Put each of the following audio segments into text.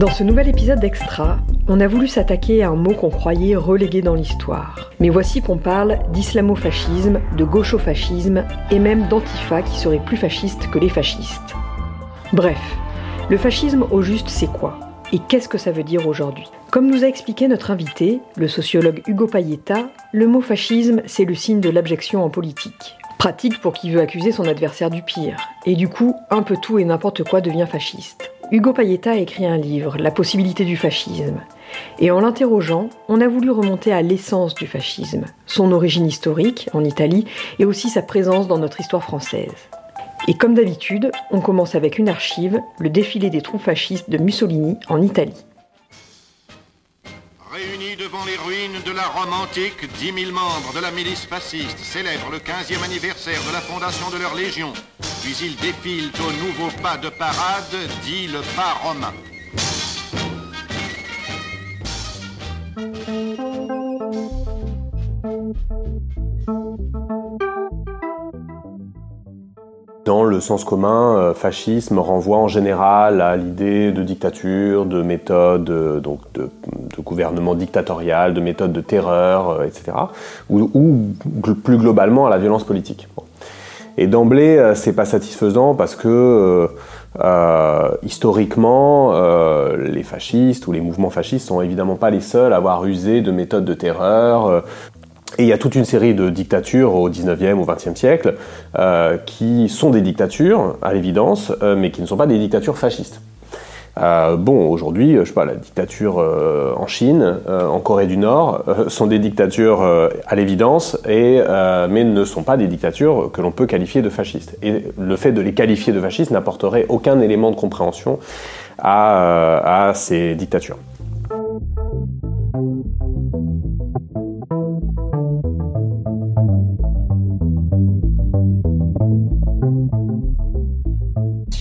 Dans ce nouvel épisode d'Extra, on a voulu s'attaquer à un mot qu'on croyait relégué dans l'histoire. Mais voici qu'on parle d'islamo-fascisme, de gaucho-fascisme et même d'antifa qui serait plus fasciste que les fascistes. Bref, le fascisme au juste c'est quoi? Et qu'est-ce que ça veut dire aujourd'hui? Comme nous a expliqué notre invité, le sociologue Hugo Payetta, le mot fascisme c'est le signe de l'abjection en politique. Pratique pour qui veut accuser son adversaire du pire. Et du coup, un peu tout et n'importe quoi devient fasciste. Hugo Payetta a écrit un livre, La possibilité du fascisme. Et en l'interrogeant, on a voulu remonter à l'essence du fascisme, son origine historique en Italie et aussi sa présence dans notre histoire française. Et comme d'habitude, on commence avec une archive, le défilé des troupes fascistes de Mussolini en Italie. Réunis devant les ruines de la Rome antique, 10 000 membres de la milice fasciste célèbrent le 15e anniversaire de la fondation de leur légion. Puis ils défilent au nouveau pas de parade, dit le pas romain. Dans le sens commun, euh, fascisme renvoie en général à l'idée de dictature, de méthode euh, donc de, gouvernement dictatorial, de méthode de terreur, euh, etc. Ou, plus globalement à la violence politique. Et d'emblée, c'est pas satisfaisant parce que euh, historiquement, euh, les fascistes ou les mouvements fascistes sont évidemment pas les seuls à avoir usé de méthodes de terreur. Et il y a toute une série de dictatures au 19e, au 20e siècle euh, qui sont des dictatures, à l'évidence, euh, mais qui ne sont pas des dictatures fascistes. Euh, bon, aujourd'hui, je sais pas, la dictature euh, en Chine, euh, en Corée du Nord, sont des dictatures à l'évidence, mais ne sont pas des dictatures que l'on peut qualifier de fascistes. Et le fait de les qualifier de fascistes n'apporterait aucun élément de compréhension à ces dictatures.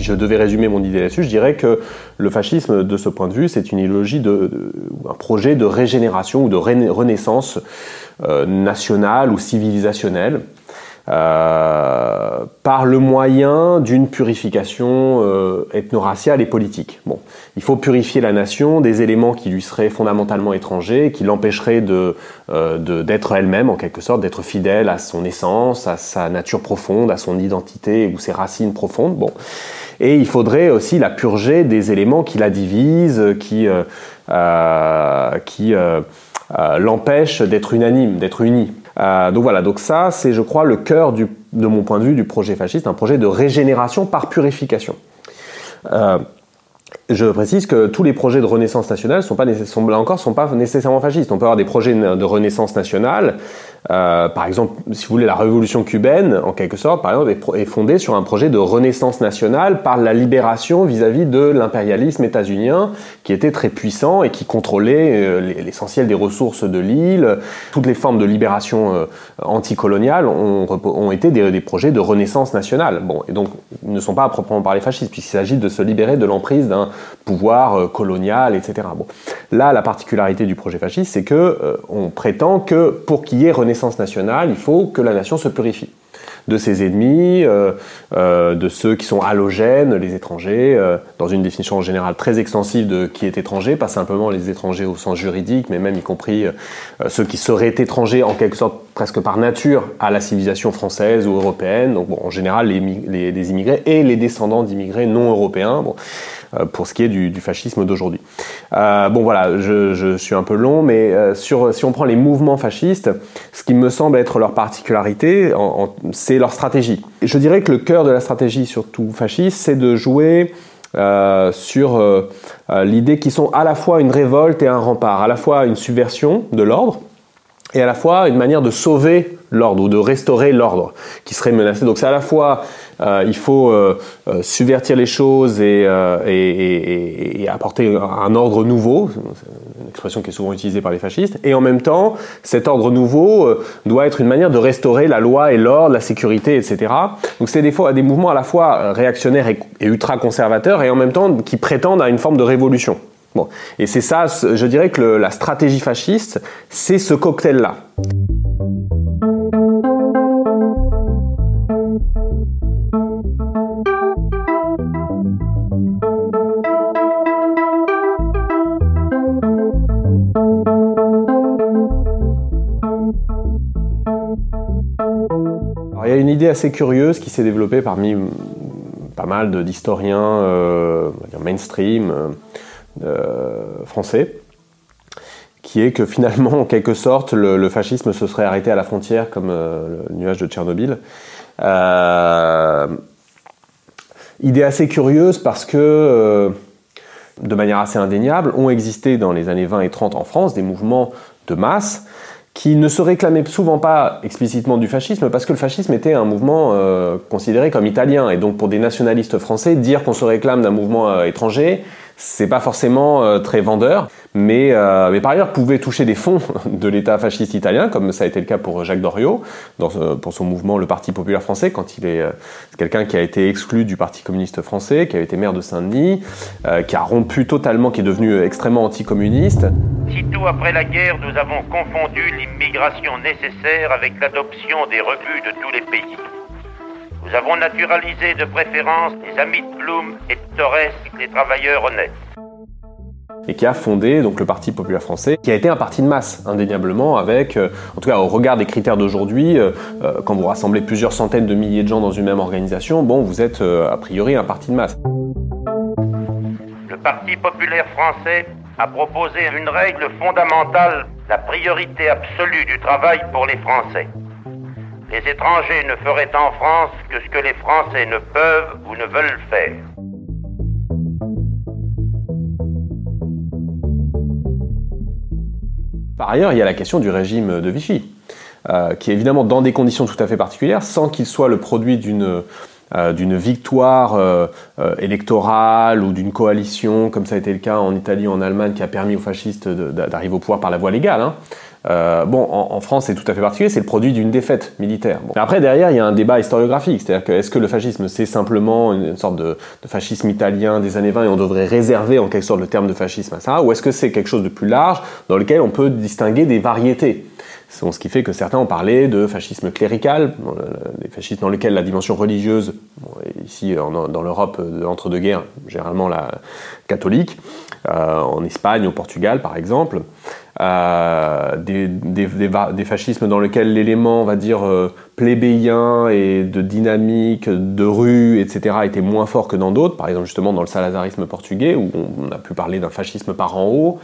Je devais résumer mon idée là-dessus, je dirais que le fascisme, de ce point de vue, c'est une idéologie, de, un projet de régénération ou de renaissance euh, nationale ou civilisationnelle. Euh, par le moyen d'une purification euh, ethno-raciale et politique. Bon, il faut purifier la nation des éléments qui lui seraient fondamentalement étrangers, qui l'empêcheraient de, euh, d'être elle-même en quelque sorte, d'être fidèle à son essence, à sa nature profonde, à son identité ou ses racines profondes. Bon, et il faudrait aussi la purger des éléments qui la divisent, qui, euh, qui l'empêchent d'être unanime, d'être unie. Donc voilà, donc ça c'est je crois le cœur de mon point de vue du projet fasciste, un projet de régénération par purification. Je précise que tous les projets de renaissance nationale sont pas là encore sont pas nécessairement fascistes. On peut avoir des projets de renaissance nationale euh, par exemple, si vous voulez, la révolution cubaine, en quelque sorte, par exemple, est, fondée sur un projet de renaissance nationale par la libération vis-à-vis -vis de l'impérialisme états-unien, qui était très puissant et qui contrôlait euh, l'essentiel des ressources de l'île. Toutes les formes de libération euh, anticoloniale ont, été des, projets de renaissance nationale. Bon, et donc, ils ne sont pas à proprement parler fascistes, puisqu'il s'agit de se libérer de l'emprise d'un pouvoir colonial, etc. Bon. Là, la particularité du projet fasciste, c'est que on prétend que pour qu'il y ait renaissance nationale, il faut que la nation se purifie de ses ennemis, euh, euh, de ceux qui sont halogènes, les étrangers, euh, dans une définition en général très extensive de qui est étranger, pas simplement les étrangers au sens juridique, mais même y compris ceux qui seraient étrangers en quelque sorte presque par nature à la civilisation française ou européenne, donc bon, en général les, les, immigrés et les descendants d'immigrés non européens. Euh, pour ce qui est du, fascisme d'aujourd'hui. Euh, bon voilà, je, je, suis un peu long, mais euh, sur, si on prend les mouvements fascistes, ce qui me semble être leur particularité, c'est leur stratégie. Je dirais que le cœur de la stratégie, surtout fasciste, c'est de jouer sur l'idée qu'ils sont à la fois une révolte et un rempart, à la fois une subversion de l'ordre et à la fois une manière de sauver l'ordre ou de restaurer l'ordre qui serait menacé. Donc c'est à la fois euh, il faut euh, euh, subvertir les choses et, et, et, et, apporter un ordre nouveau, une expression qui est souvent utilisée par les fascistes, et en même temps cet ordre nouveau doit être une manière de restaurer la loi et l'ordre, la sécurité, etc. Donc c'est des fois des mouvements à la fois réactionnaires et, ultra conservateurs et en même temps qui prétendent à une forme de révolution. Bon. Et c'est ça, je dirais que la stratégie fasciste, c'est ce cocktail-là. Alors, il y a une idée assez curieuse qui s'est développée parmi pas mal d'historiens euh, mainstream. Euh, français qui est que finalement, en quelque sorte, le, fascisme se serait arrêté à la frontière comme le nuage de Tchernobyl. idée assez curieuse parce que de manière assez indéniable, ont existé dans les années 20 et 30 en France des mouvements de masse qui ne se réclamaient souvent pas explicitement du fascisme parce que le fascisme était un mouvement euh, considéré comme italien et donc pour des nationalistes français dire qu'on se réclame d'un mouvement euh, étranger c'est pas forcément euh, très vendeur, mais, euh, mais par ailleurs pouvait toucher des fonds de l'État fasciste italien, comme ça a été le cas pour Jacques Doriot, dans, pour son mouvement Le Parti populaire français, quand il est, euh, quelqu'un qui a été exclu du Parti communiste français, qui a été maire de Saint-Denis, qui a rompu totalement, qui est devenu extrêmement anticommuniste. Sitôt après la guerre, nous avons confondu l'immigration nécessaire avec l'adoption des rebuts de tous les pays. Nous avons naturalisé de préférence les amis de Blum et de Torres, les travailleurs honnêtes. Et qui a fondé donc le Parti populaire français, qui a été un parti de masse, indéniablement, avec, euh, en tout cas au regard des critères d'aujourd'hui, euh, euh, quand vous rassemblez plusieurs centaines de milliers de gens dans une même organisation, bon, vous êtes a priori un parti de masse. Le Parti populaire français a proposé une règle fondamentale, la priorité absolue du travail pour les Français. Les étrangers ne feraient en France que ce que les Français ne peuvent ou ne veulent faire. Par ailleurs, il y a la question du régime de Vichy, euh, qui est évidemment dans des conditions tout à fait particulières, sans qu'il soit le produit d'une euh, victoire euh, électorale ou d'une coalition, comme ça a été le cas en Italie ou en Allemagne, qui a permis aux fascistes d'arriver au pouvoir par la voie légale. Hein. Euh, bon, en, France, c'est tout à fait particulier, c'est le produit d'une défaite militaire. Après, derrière, il y a un débat historiographique, c'est-à-dire que est-ce que le fascisme, c'est simplement une sorte de, fascisme italien des années 20 et on devrait réserver en quelque sorte le terme de fascisme à ça, ou est-ce que c'est quelque chose de plus large dans lequel on peut distinguer des variétés? Ce qui fait que certains ont parlé de fascisme clérical, des fascismes dans lesquels la dimension religieuse, ici dans l'Europe d'entre-deux-guerres, généralement la catholique, euh, en Espagne, au Portugal par exemple, euh, des, des, fascismes dans lesquels l'élément, on va dire, euh, plébéien et de dynamique, de rue, etc., était moins fort que dans d'autres, par exemple justement dans le salazarisme portugais, où on a pu parler d'un fascisme par en haut,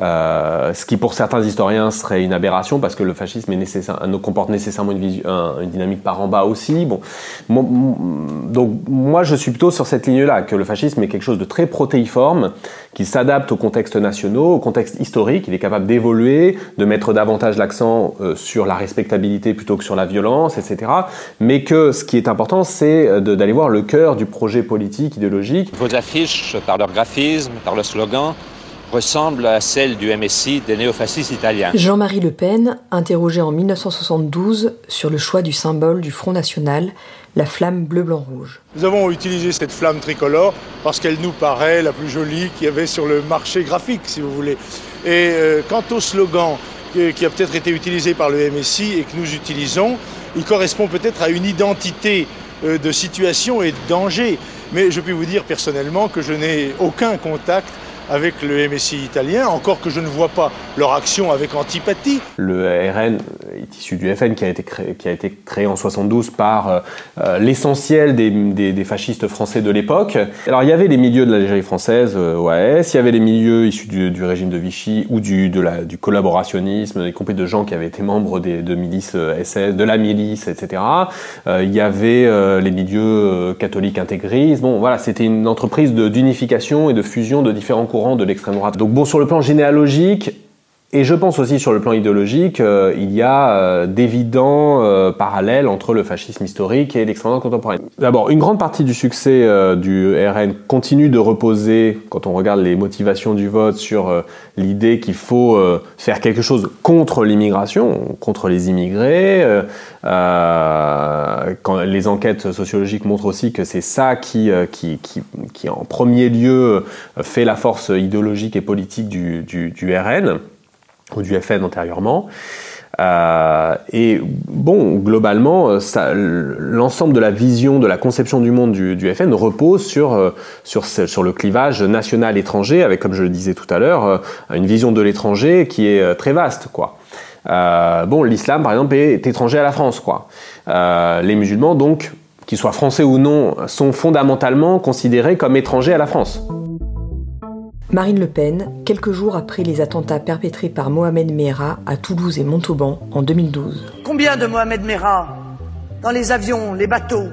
euh, ce qui pour certains historiens serait une aberration parce que le fascisme est nécessaire, comporte nécessairement une, une, dynamique par en bas aussi. Bon, donc moi je suis plutôt sur cette ligne-là, que le fascisme est quelque chose de très protéiforme, qui s'adapte aux contextes nationaux, au contexte historique, il est capable d'évoluer, de mettre davantage l'accent euh, sur la respectabilité plutôt que sur la violence, etc. Mais que ce qui est important, c'est euh, d'aller voir le cœur du projet politique, idéologique. Vos affiches, par leur graphisme, par le slogan, ressemble à celle du MSI des néofascistes italiens. Jean-Marie Le Pen, interrogé en 1972 sur le choix du symbole du Front National, la flamme bleu-blanc-rouge. Nous avons utilisé cette flamme tricolore parce qu'elle nous paraît la plus jolie qu'il y avait sur le marché graphique, si vous voulez. Et euh, quant au slogan qui a peut-être été utilisé par le MSI et que nous utilisons, il correspond peut-être à une identité euh, de situation et de danger. Mais je puis vous dire personnellement que je n'ai aucun contact avec le MSI italien, encore que je ne vois pas leur action avec antipathie. Le RN est issu du FN qui a été créé, en 72 par euh, euh, l'essentiel des, fascistes français de l'époque. Alors il y avait les milieux de l'Algérie française, euh, OAS, il y avait les milieux issus du, régime de Vichy ou du, la, collaborationnisme, y compris de gens qui avaient été membres de milices SS, de la milice, etc. il y avait les milieux catholiques intégristes. Bon voilà, c'était une entreprise d'unification et de fusion de différents courant de l'extrême droite. Donc bon, sur le plan généalogique, et je pense aussi sur le plan idéologique, euh, il y a euh, d'évidents euh, parallèles entre le fascisme historique et l'extrême droite contemporaine. D'abord, une grande partie du succès du RN continue de reposer, quand on regarde les motivations du vote, sur l'idée qu'il faut faire quelque chose contre l'immigration, contre les immigrés. quand les enquêtes sociologiques montrent aussi que c'est ça qui, qui, qui, qui, en premier lieu, fait la force idéologique et politique du, du, du RN ou du FN antérieurement. Euh, et bon, globalement, l'ensemble de la vision, de la conception du monde du, du FN repose sur, euh, sur, sur le clivage national-étranger, avec, comme je le disais tout à l'heure, euh, une vision de l'étranger qui est très vaste. quoi. bon, l'islam, par exemple, est, étranger à la France, quoi. les musulmans, donc, qu'ils soient français ou non, sont fondamentalement considérés comme étrangers à la France. Marine Le Pen, quelques jours après les attentats perpétrés par Mohamed Merah à Toulouse et Montauban en 2012. Combien de Mohamed Merah dans les avions, les bateaux,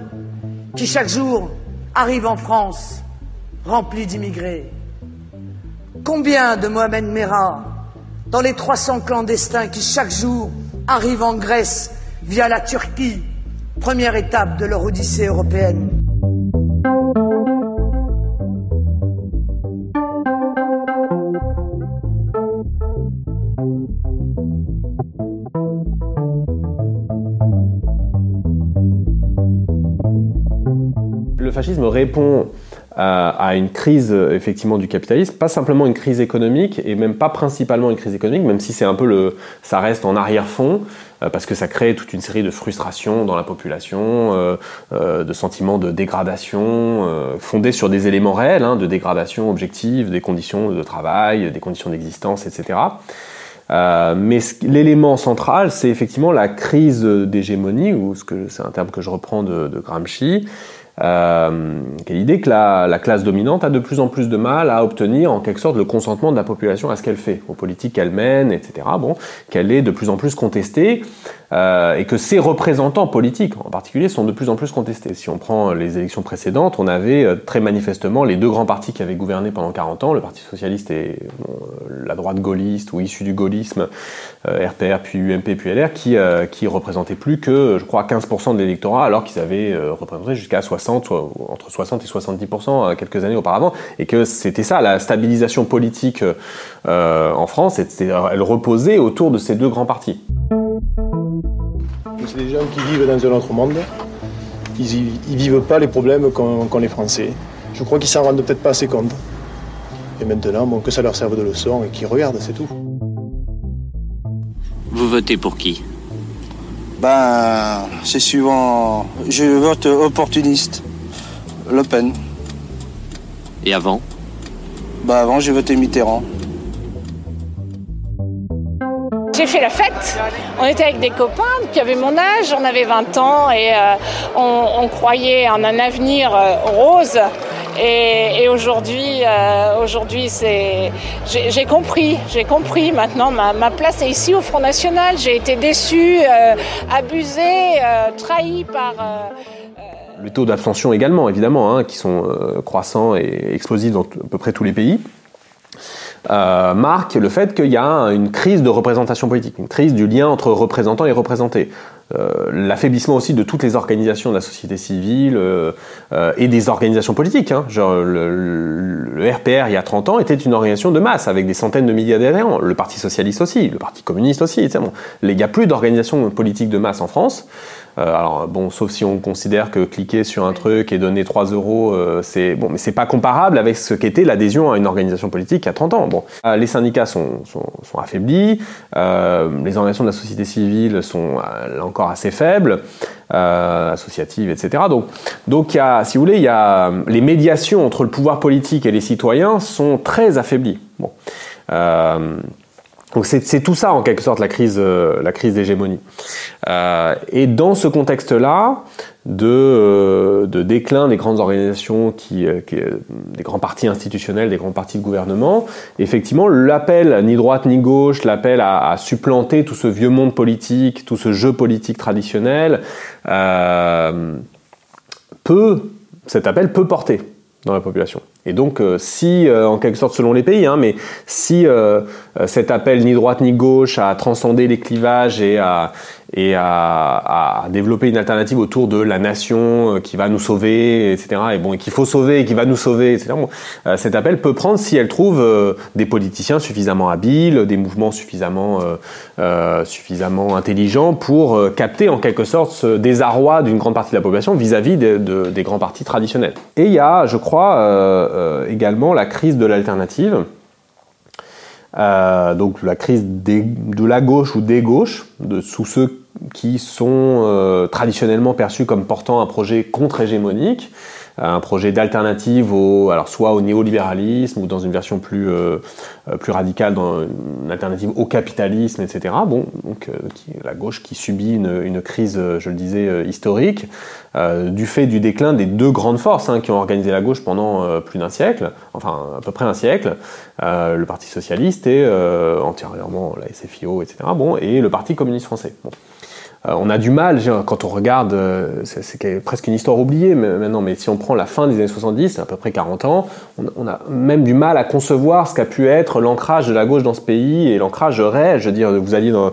qui chaque jour arrivent en France remplis d'immigrés? Combien de Mohamed Merah dans les 300 clandestins qui chaque jour arrivent en Grèce via la Turquie, première étape de leur odyssée européenne fascisme répond à, une crise effectivement du capitalisme, pas simplement une crise économique et même pas principalement une crise économique, même si c'est un peu le, ça reste en arrière-fond euh, parce que ça crée toute une série de frustrations dans la population, euh, euh, de sentiments de dégradation fondés sur des éléments réels, hein, de dégradation objective des conditions de travail, des conditions d'existence, etc. mais l'élément central, c'est effectivement la crise d'hégémonie, ou ce que c'est un terme que je reprends de Gramsci, euh, l'idée que la, la, classe dominante a de plus en plus de mal à obtenir en quelque sorte le consentement de la population à ce qu'elle fait, aux politiques qu'elle mène, etc. Bon, qu'elle est de plus en plus contestée. Euh, et que ces représentants politiques en particulier sont de plus en plus contestés. Si on prend les élections précédentes, on avait euh, très manifestement les deux grands partis qui avaient gouverné pendant 40 ans, le Parti socialiste et euh, la droite gaulliste ou issue du gaullisme, RPR puis UMP puis LR, qui, qui représentaient plus que, je crois, 15% de l'électorat, alors qu'ils avaient représenté jusqu'à 60, entre 60 et 70% quelques années auparavant, et que c'était ça, la stabilisation politique en France, elle reposait autour de ces deux grands partis c'est des gens qui vivent dans un autre monde. Ils ne vivent pas les problèmes qu'ont les Français. Je crois qu'ils s'en rendent peut-être pas assez compte. Et maintenant, bon, que ça leur serve de leçon et qu'ils regardent, c'est tout. Vous votez pour qui? Ben, c'est suivant. Je vote opportuniste. Le Pen. Et avant? Ben, avant, j'ai voté Mitterrand. J'ai fait la fête. On était avec des copains qui avaient mon âge, on avait 20 ans et euh, on, croyait en un avenir euh, rose. Et, aujourd'hui, euh, aujourd'hui, c'est, j'ai, compris, j'ai compris. Maintenant, ma, place est ici au Front National. J'ai été déçue, abusée, trahie par. les taux d'abstention également, évidemment, hein, qui sont croissants et explosifs dans à peu près tous les pays euh, marque le fait qu'il y a une crise de représentation politique, une crise du lien entre représentants et représentés. Euh, l'affaiblissement aussi de toutes les organisations de la société civile euh, et des organisations politiques. Hein. Genre, le, RPR, il y a 30 ans, était une organisation de masse avec des centaines de milliers d'adhérents. Le Parti Socialiste aussi, le Parti Communiste aussi. Bon, il n'y a plus d'organisation politique de masse en France. Euh, alors bon, sauf si on considère que cliquer sur un truc et donner 3 euros, euh, c'est bon, mais c'est pas comparable avec ce qu'était l'adhésion à une organisation politique il y a 30 ans. Bon, euh, les syndicats sont, sont, sont affaiblis, les organisations de la société civile sont là encore assez faibles. associatives, etc. Donc, donc il y a, si vous voulez, il y a les médiations entre le pouvoir politique et les citoyens sont très affaiblies. Bon. Donc c'est tout ça en quelque sorte la crise, euh, la crise d'hégémonie. Euh, et dans ce contexte-là de, euh, de, déclin des grandes organisations, qui, des grands partis institutionnels, des grands partis de gouvernement, effectivement l'appel ni droite ni gauche, l'appel à, à, supplanter tout ce vieux monde politique, tout ce jeu politique traditionnel, peut, cet appel peut porter dans la population. Et donc, euh, si, euh, en quelque sorte, selon les pays, hein, mais si euh, cet appel ni droite ni gauche à transcender les clivages et à, et à, développer une alternative autour de la nation qui va nous sauver, etc. Et bon, qu'il faut sauver, et qui va nous sauver, etc. Bon, cet appel peut prendre si elle trouve des politiciens suffisamment habiles, des mouvements suffisamment, suffisamment intelligents pour capter en quelque sorte ce désarroi d'une grande partie de la population vis-à-vis de, de, des grands partis traditionnels. Et il y a, je crois, également la crise de l'alternative. Euh, donc la crise de la gauche ou des gauches, sous ceux qui sont euh, traditionnellement perçus comme portant un projet contre-hégémonique, un projet d'alternative au, alors soit au néolibéralisme ou dans une version plus, plus radicale, dans une alternative au capitalisme, etc. Bon, donc la gauche qui subit une, une crise, je le disais, historique, du fait du déclin des deux grandes forces hein, qui ont organisé la gauche pendant plus d'un siècle, enfin à peu près un siècle, le Parti socialiste et antérieurement la SFIO, etc. Bon, et le Parti communiste français. Euh, on a du mal, quand on regarde, euh, c'est presque une histoire oubliée maintenant, mais si on prend la fin des années 70, à peu près 40 ans, on, a même du mal à concevoir ce qu'a pu être l'ancrage de la gauche dans ce pays et l'ancrage réel. Je veux dire, vous alliez dans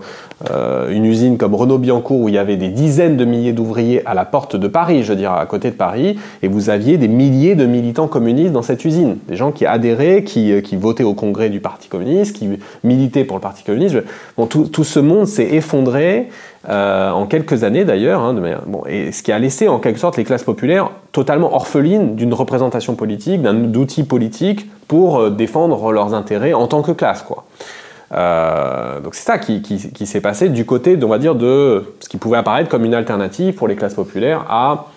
euh, une usine comme Renault Biancourt où il y avait des dizaines de milliers d'ouvriers à la porte de Paris, je veux dire, à côté de Paris, et vous aviez des milliers de militants communistes dans cette usine. Des gens qui adhéraient, qui, votaient au congrès du Parti communiste, qui militaient pour le Parti communiste. Bon, tout ce monde s'est effondré. Euh, en quelques années d'ailleurs, hein, bon, et ce qui a laissé en quelque sorte les classes populaires totalement orphelines d'une représentation politique, d'un outil politique pour euh, défendre leurs intérêts en tant que classe. Quoi. Euh, donc c'est ça qui, qui, s'est passé du côté, on va dire, de ce qui pouvait apparaître comme une alternative pour les classes populaires à,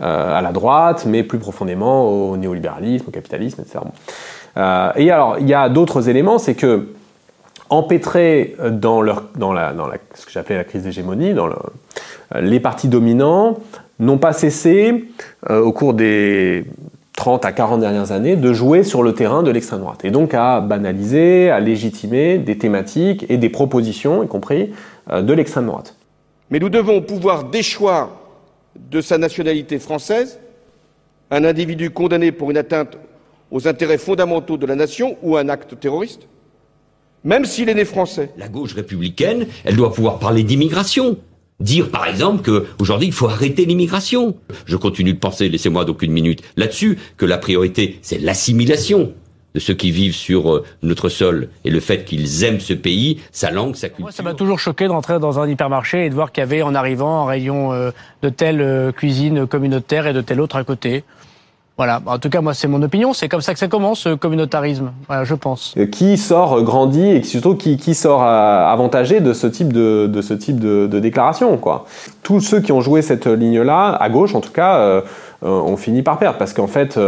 à la droite, mais plus profondément au néolibéralisme, au capitalisme, etc. et alors, il y a d'autres éléments, c'est que empêtrés dans, leur, dans, ce que j'appelais la crise d'hégémonie, dans les partis dominants n'ont pas cessé, euh, au cours des 30 à 40 dernières années, de jouer sur le terrain de l'extrême droite, et donc à banaliser, à légitimer des thématiques et des propositions, y compris, euh, de l'extrême droite. Mais nous devons pouvoir déchoir de sa nationalité française un individu condamné pour une atteinte aux intérêts fondamentaux de la nation ou un acte terroriste même s'il est né français. La gauche républicaine, elle doit pouvoir parler d'immigration. Dire par exemple qu'aujourd'hui il faut arrêter l'immigration. Je continue de penser, laissez-moi donc une minute là-dessus, que la priorité c'est l'assimilation de ceux qui vivent sur euh, notre sol et le fait qu'ils aiment ce pays, sa langue, sa culture. Moi, ça m'a toujours choqué d'entrer dans un hypermarché et de voir qu'il y avait en arrivant un rayon euh, de telle euh, cuisine communautaire et de telle autre à côté. Voilà, en tout cas, moi, c'est mon opinion. C'est comme ça que ça commence, ce communautarisme, voilà, je pense. Qui sort euh, grandi et surtout qui, sort euh, avantagé de ce type de, de ce type de, déclaration, quoi. Tous ceux qui ont joué cette ligne-là, à gauche en tout cas, euh, ont fini par perdre parce qu'en fait,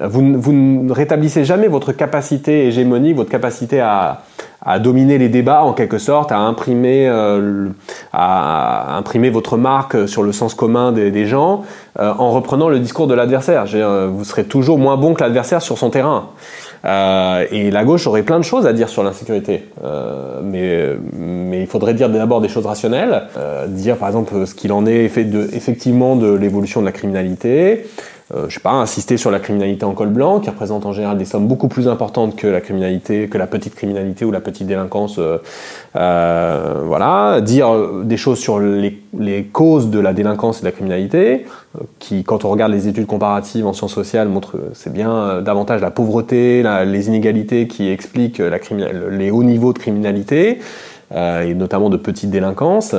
vous, vous, ne rétablissez jamais votre capacité hégémonique, votre capacité à, à dominer les débats en quelque sorte, à imprimer, euh, à imprimer votre marque sur le sens commun des, gens euh, en reprenant le discours de l'adversaire. Euh, vous serez toujours moins bon que l'adversaire sur son terrain. et la gauche aurait plein de choses à dire sur l'insécurité, mais, mais il faudrait dire d'abord des choses rationnelles, dire par exemple ce qu'il en est effectivement de l'évolution de la criminalité, euh, je sais pas, insister sur la criminalité en col blanc, qui représente en général des sommes beaucoup plus importantes que la criminalité, que la petite criminalité ou la petite délinquance. Euh, euh voilà, dire des choses sur les, les, causes de la délinquance et de la criminalité, euh, qui, quand on regarde les études comparatives en sciences sociales, montrent c'est bien davantage la pauvreté, les inégalités qui expliquent la les hauts niveaux de criminalité. Euh, et notamment de petite délinquance.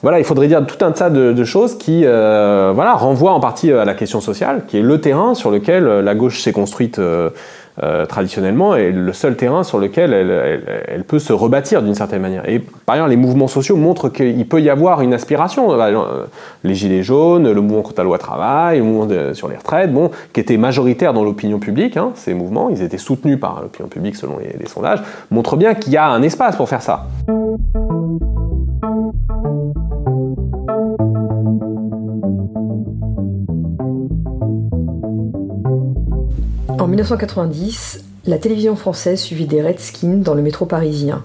Voilà, il faudrait dire tout un tas de, choses qui euh, voilà, renvoient en partie à la question sociale, qui est le terrain sur lequel la gauche s'est construite euh, traditionnellement et le seul terrain sur lequel elle, peut se rebâtir d'une certaine manière. Et par ailleurs, les mouvements sociaux montrent qu'il peut y avoir une aspiration. Euh, les gilets jaunes, le mouvement contre la loi travail, le mouvement sur les retraites, qui étaient majoritaires dans l'opinion publique, hein, ces mouvements, ils étaient soutenus par l'opinion publique selon les, les sondages, montrent bien qu'il y a un espace pour faire ça. En 1990, la télévision française suivit des Redskins dans le métro parisien,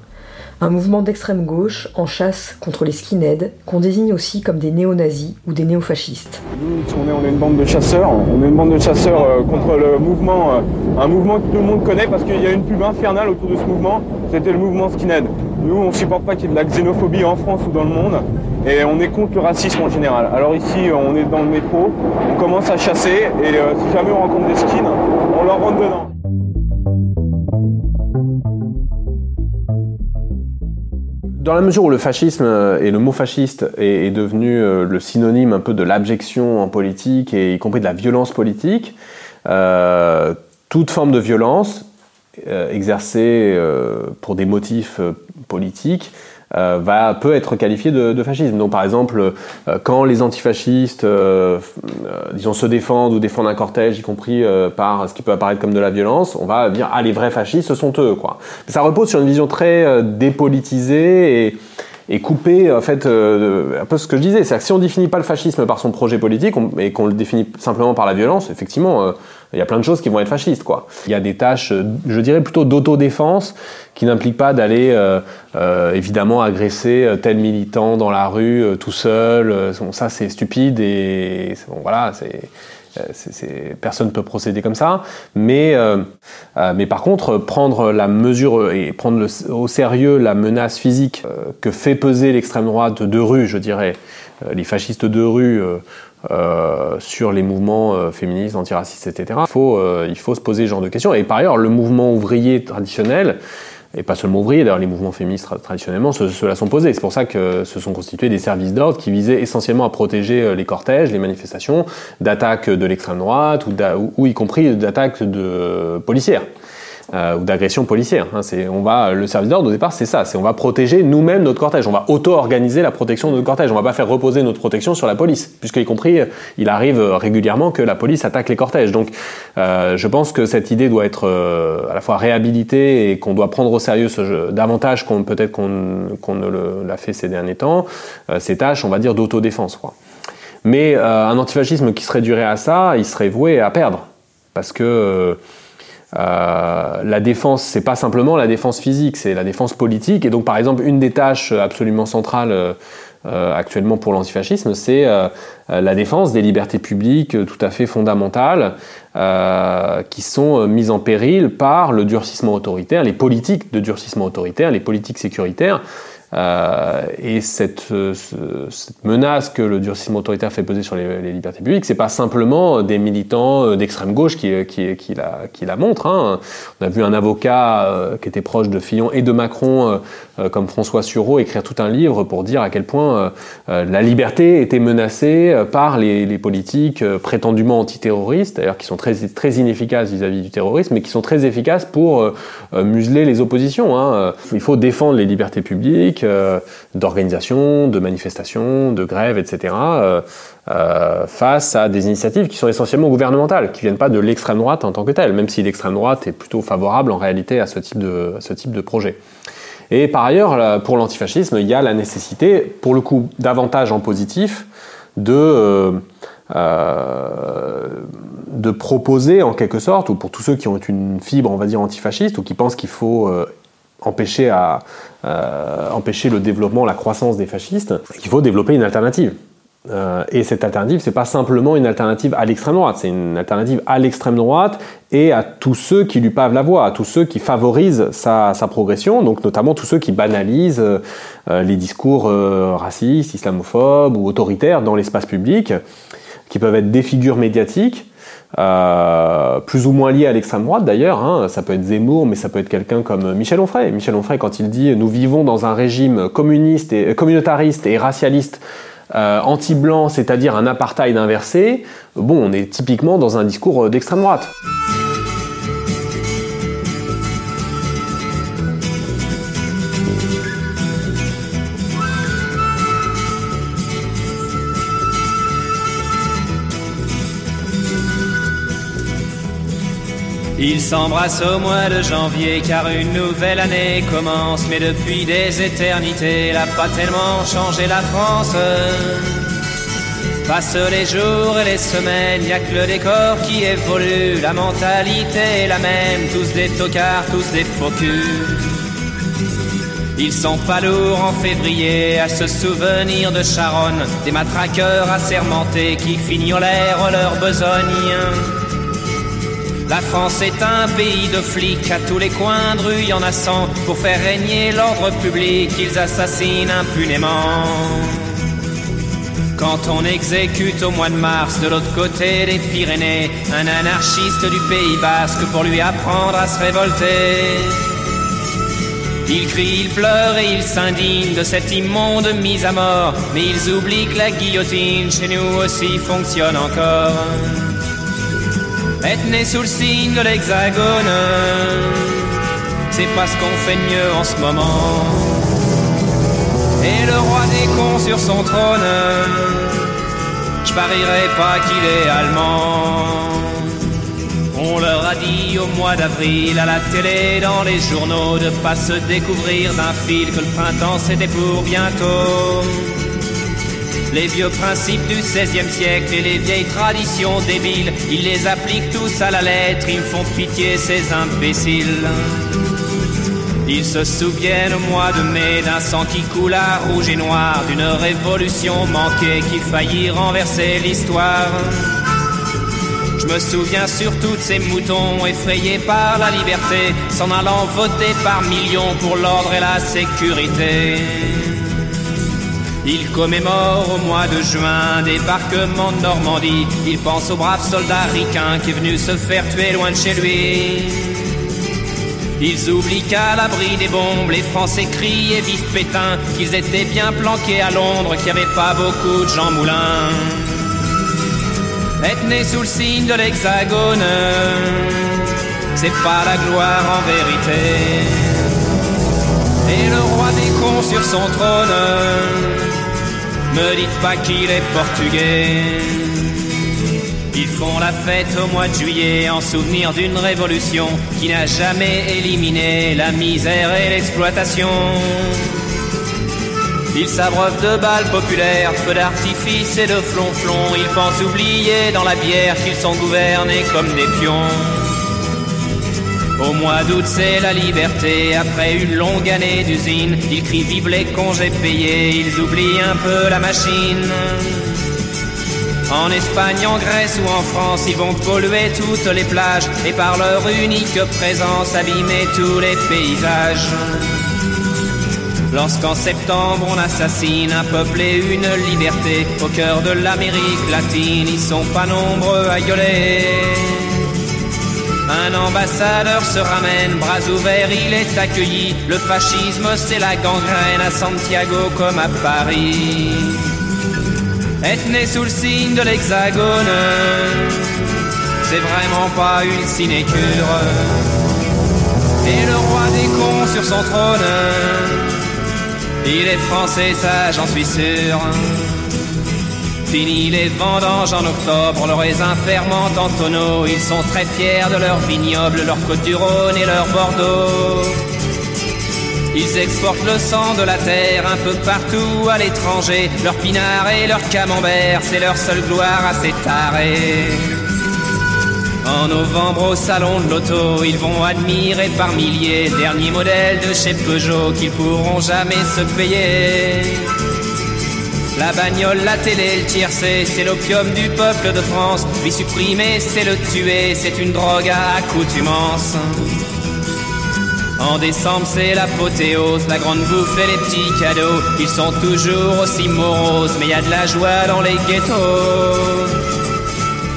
un mouvement d'extrême gauche en chasse contre les skinheads, qu'on désigne aussi comme des néo-nazis ou des néo-fascistes. On est, une bande de chasseurs, on est une bande de chasseurs euh, contre le mouvement, euh, un mouvement que tout le monde connaît parce qu'il y a une pub infernale autour de ce mouvement, c'était le mouvement skinhead. Nous, on ne supporte pas qu'il y ait de la xénophobie en France ou dans le monde, et on est contre le racisme en général. Alors ici, on est dans le métro, on commence à chasser, et euh, si jamais on rencontre des skins, on leur rentre dedans. Dans la mesure où le fascisme euh, et le mot fasciste est, devenu euh, le synonyme un peu de l'abjection en politique et y compris de la violence politique, toute forme de violence exercée pour des motifs politiques euh, va, peut être qualifié de, de, fascisme. Donc par exemple, euh, quand les antifascistes, euh, disons, se défendent ou défendent un cortège, y compris par ce qui peut apparaître comme de la violence, on va dire ah les vrais fascistes ce sont eux quoi. ça repose sur une vision très dépolitisée et et couper en fait un peu ce que je disais, c'est que si on définit pas le fascisme par son projet politique et qu'on le définit simplement par la violence, effectivement, il y a plein de choses qui vont être fascistes, quoi. Il y a des tâches, je dirais plutôt d'autodéfense, qui n'impliquent pas d'aller euh, euh, évidemment agresser tel militant dans la rue euh, tout seul. ça, c'est stupide et bon, voilà, c'est. Personne ne peut procéder comme ça, mais, mais par contre, prendre la mesure et prendre au sérieux la menace physique que fait peser l'extrême droite de rue, je dirais, les fascistes de rue euh, sur les mouvements euh, féministes, antiracistes, etc. Il faut, euh, il faut se poser ce genre de questions. Et par ailleurs, le mouvement ouvrier traditionnel, et pas seulement ouvrier, d'ailleurs les mouvements féministes traditionnellement, ceux-là sont posés. C'est pour ça que se sont constitués des services d'ordre qui visaient essentiellement à protéger les cortèges, les manifestations, d'attaques de l'extrême droite ou, ou, y compris d'attaques de policières. Euh, ou d'agression policière. Hein. on va, le service d'ordre au départ c'est ça, c'est on va protéger nous-mêmes notre cortège, on va auto-organiser la protection de notre cortège, on va pas faire reposer notre protection sur la police, puisque y compris il arrive régulièrement que la police attaque les cortèges. Donc euh, je pense que cette idée doit être euh, à la fois réhabilitée et qu'on doit prendre au sérieux ce jeu, davantage qu'on peut-être qu'on ne l'a fait ces derniers temps, ces tâches on va dire d'autodéfense. Mais un antifascisme qui serait duré à ça, il serait voué à perdre, parce que euh, la défense, c'est pas simplement la défense physique, c'est la défense politique. Et donc, par exemple, une des tâches absolument centrales euh, actuellement pour l'antifascisme, c'est euh, la défense des libertés publiques tout à fait fondamentales qui sont mises en péril par le durcissement autoritaire, les politiques de durcissement autoritaire, les politiques sécuritaires. Euh, et cette, euh, cette, menace que le durcissement autoritaire fait peser sur les, libertés publiques, c'est pas simplement des militants euh, d'extrême gauche qui, la, qui montrent. Hein. On a vu un avocat qui était proche de Fillon et de Macron, comme François Sureau, écrire tout un livre pour dire à quel point la liberté était menacée par les, politiques prétendument antiterroristes, d'ailleurs qui sont très, très inefficaces vis-à-vis du terrorisme, mais qui sont très efficaces pour museler les oppositions. Hein. Il faut défendre les libertés publiques euh, d'organisation, de manifestations, de grèves, etc., euh, euh, face à des initiatives qui sont essentiellement gouvernementales, qui viennent pas de l'extrême droite en tant que telle, même si l'extrême droite est plutôt favorable en réalité à ce type de, projet. Et par ailleurs, pour l'antifascisme, il y a la nécessité, pour le coup, davantage en positif, de, de proposer en quelque sorte, ou pour tous ceux qui ont une fibre, on va dire, antifasciste, ou qui pensent qu'il faut empêcher, à, euh, empêcher le développement, la croissance des fascistes, qu'il faut développer une alternative. Euh, et cette alternative, c'est pas simplement une alternative à l'extrême droite, c'est une alternative à l'extrême droite et à tous ceux qui lui pavent la voie, à tous ceux qui favorisent sa, progression, donc notamment tous ceux qui banalisent euh, les discours racistes, islamophobes ou autoritaires dans l'espace public, qui peuvent être des figures médiatiques, euh, plus ou moins lié à l'extrême droite d'ailleurs, hein. ça peut être Zemmour, mais ça peut être quelqu'un comme Michel Onfray. Michel Onfray, quand il dit nous vivons dans un régime communiste et, communautariste et racialiste euh, anti-blanc, c'est-à-dire un apartheid inversé, bon, on est typiquement dans un discours d'extrême droite. Ils s'embrassent au mois de janvier car une nouvelle année commence. Mais depuis des éternités, elle a pas tellement changé la France. Passent les jours et les semaines, y a que le décor qui évolue. La mentalité est la même, tous des tocards, tous des faux Ils sont pas lourds en février à se souvenir de Charonne, des matraqueurs assermentés qui l'air leur besogne. La France est un pays de flics, à tous les coins de rue, y en a cent. Pour faire régner l'ordre public, ils assassinent impunément. Quand on exécute au mois de mars de l'autre côté des Pyrénées un anarchiste du Pays Basque pour lui apprendre à se révolter. Il crie, il pleure et il s'indigne de cette immonde mise à mort, mais ils oublient que la guillotine chez nous aussi fonctionne encore né sous le signe de l'hexagone, c'est pas ce qu'on fait mieux en ce moment. Et le roi des cons sur son trône, je parierais pas qu'il est allemand. On leur a dit au mois d'avril à la télé, dans les journaux, de pas se découvrir d'un fil que le printemps c'était pour bientôt. Les vieux principes du XVIe siècle et les vieilles traditions débiles, ils les appliquent tous à la lettre, ils font pitié ces imbéciles. Ils se souviennent au mois de mai d'un sang qui coula rouge et noir, d'une révolution manquée qui faillit renverser l'histoire. Je me souviens surtout de ces moutons effrayés par la liberté, s'en allant voter par millions pour l'ordre et la sécurité. Il commémore au mois de juin débarquement de Normandie. Il pense au brave soldat ricain qui est venu se faire tuer loin de chez lui. Ils oublient qu'à l'abri des bombes, les Français crient et vivent Pétain, qu'ils étaient bien planqués à Londres, qu'il n'y avait pas beaucoup de Jean Moulin. Être né sous le signe de l'hexagone, c'est pas la gloire en vérité. Et le roi des cons sur son trône, me dites pas qu'il est portugais. Ils font la fête au mois de juillet en souvenir d'une révolution qui n'a jamais éliminé la misère et l'exploitation. Ils s'abreuvent de balles populaires, feux d'artifice et de flonflons. Ils pensent oublier dans la bière qu'ils sont gouvernés comme des pions. Au mois d'août, c'est la liberté. Après une longue année d'usine, ils crient vive les congés payés. Ils oublient un peu la machine. En Espagne, en Grèce ou en France, ils vont polluer toutes les plages et par leur unique présence abîmer tous les paysages. Lorsqu'en septembre on assassine un peuple et une liberté au cœur de l'Amérique latine, ils sont pas nombreux à gueuler. Un ambassadeur se ramène, bras ouverts, il est accueilli. Le fascisme, c'est la gangrène à Santiago comme à Paris. Être né sous le signe de l'hexagone, c'est vraiment pas une sinécure. Et le roi des cons sur son trône, il est français, ça j'en suis sûr. Fini les vendanges en octobre, le raisin ferment en tonneaux. Ils sont très fiers de leur vignoble, leur côte du Rhône et leur Bordeaux. Ils exportent le sang de la terre un peu partout à l'étranger. Leur pinard et leur camembert, c'est leur seule gloire à s'étarer. En novembre au salon de l'auto, ils vont admirer par milliers dernier modèle de chez Peugeot qu'ils pourront jamais se payer. La bagnole, la télé, le tiercé, c'est l'opium du peuple de France. Lui supprimer, c'est le tuer, c'est une drogue à accoutumance. En décembre, c'est l'apothéose, la grande bouffe et les petits cadeaux. Ils sont toujours aussi moroses, mais y a de la joie dans les ghettos.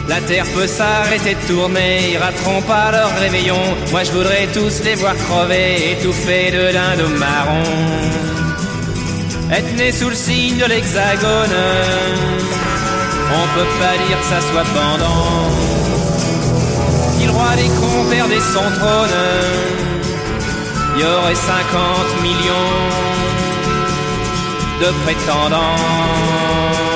La terre peut s'arrêter de tourner, ils rateront pas leur réveillon. Moi je voudrais tous les voir crever, étouffés de dinde marron. Être né sous le signe de l'hexagone, on peut pas dire que ça soit pendant. Si le roi des cons perdait son trône, y aurait 50 millions de prétendants.